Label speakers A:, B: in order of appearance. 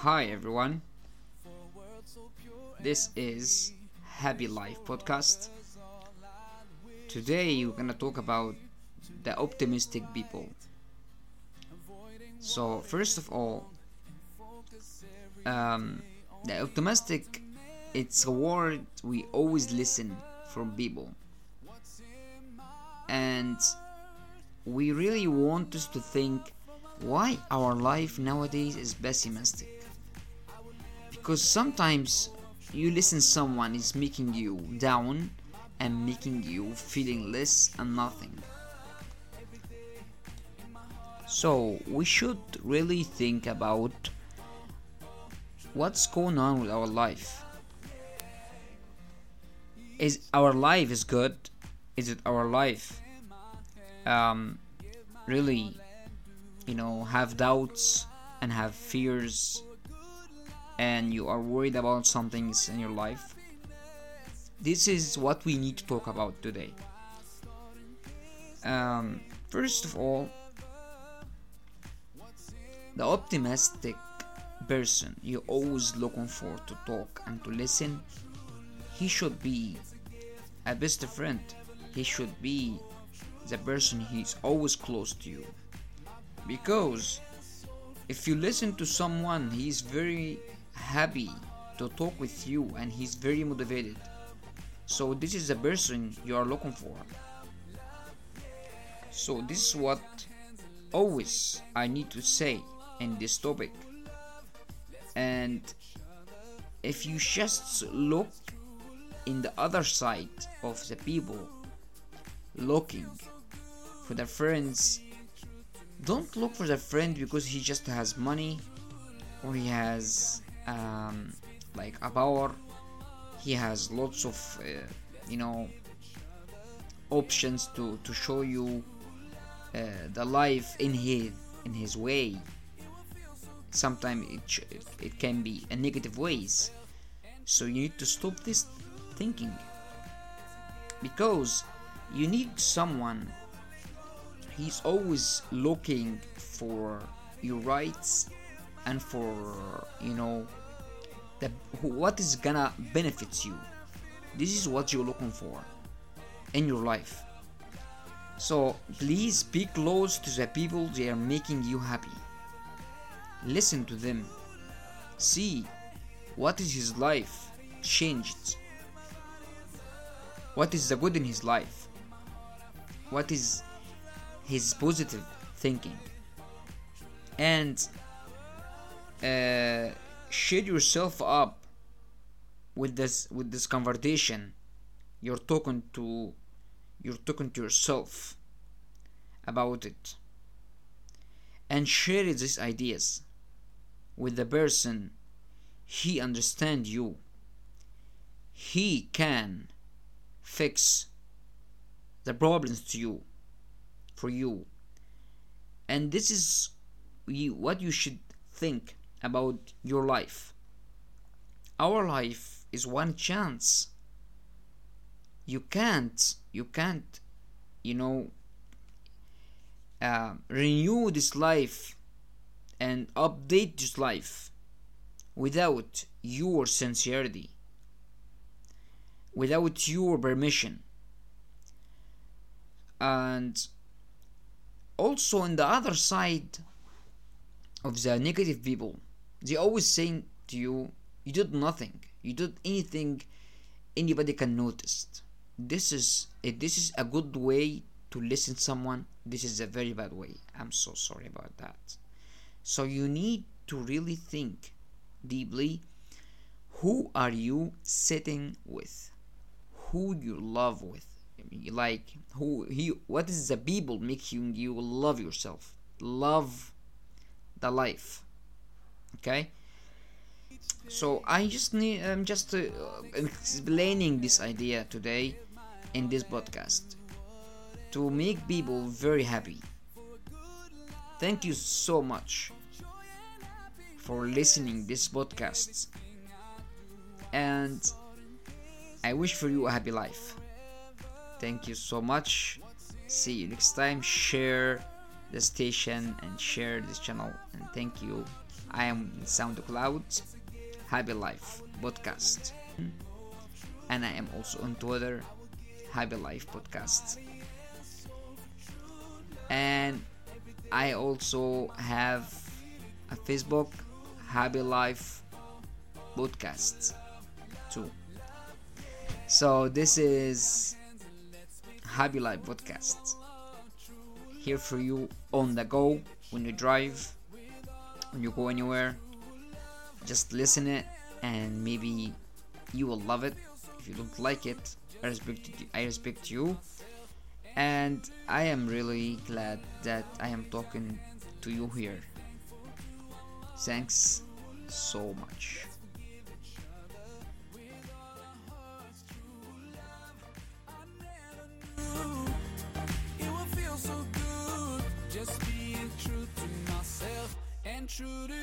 A: Hi everyone. This is Happy Life podcast. Today we're gonna talk about the optimistic people. So first of all, um, the optimistic it's a word we always listen from people and we really want us to think why our life nowadays is pessimistic because sometimes you listen someone is making you down and making you feeling less and nothing. So we should really think about what's going on with our life. Is our life is good? Is it our life um, really you know have doubts and have fears and you are worried about some things in your life this is what we need to talk about today. Um, first of all the optimistic person you always looking for to talk and to listen. He should be a best friend. He should be the person he's always close to you. Because if you listen to someone he's very happy to talk with you and he's very motivated. So this is the person you are looking for. So this is what always i need to say in this topic. And if you just look in the other side of the people looking for their friends don't look for their friend because he just has money or he has um, like a power he has lots of uh, you know options to to show you uh, the life in his in his way. Sometimes it, it can be a negative ways. So you need to stop this thinking. Because you need someone he's always looking for your rights and for you know the what is gonna benefit you. This is what you're looking for in your life. So please be close to the people they are making you happy. Listen to them. See what is his life changed. What is the good in his life? What is his positive thinking? And uh, yourself up with this with this conversation. You're talking to you're talking to yourself about it. And share these ideas with the person. He understand you. He can fix the problems to you for you. And this is what you should think about your life. Our life is one chance. You can't you can't you know uh, renew this life and update this life without your sincerity without your permission. And also on the other side of the negative people they always saying to you you did nothing. You did anything anybody can notice. This is this is a good way to listen someone. This is a very bad way. I'm so sorry about that. So you need to really think deeply. Who are you sitting with? Who you love with? Like who he what is the people making you love yourself? Love the life okay? So i just need i'm just uh, explaining this idea today in this podcast to make people very happy. Thank you so much for listening this podcast. And i wish for you a happy life. Thank you so much. See you next time. Share the station and share this channel. And thank you i am soundcloud happy life podcast. And i am also on twitter happy life podcast. And i also have a facebook happy life podcast too. So this is happy life podcast. Here for you on the go when you drive when you go anywhere just listen it and maybe you will love it. If you don't like it i respect i respect you. And i am really glad that i am talking to you here. Thanks so much
B: good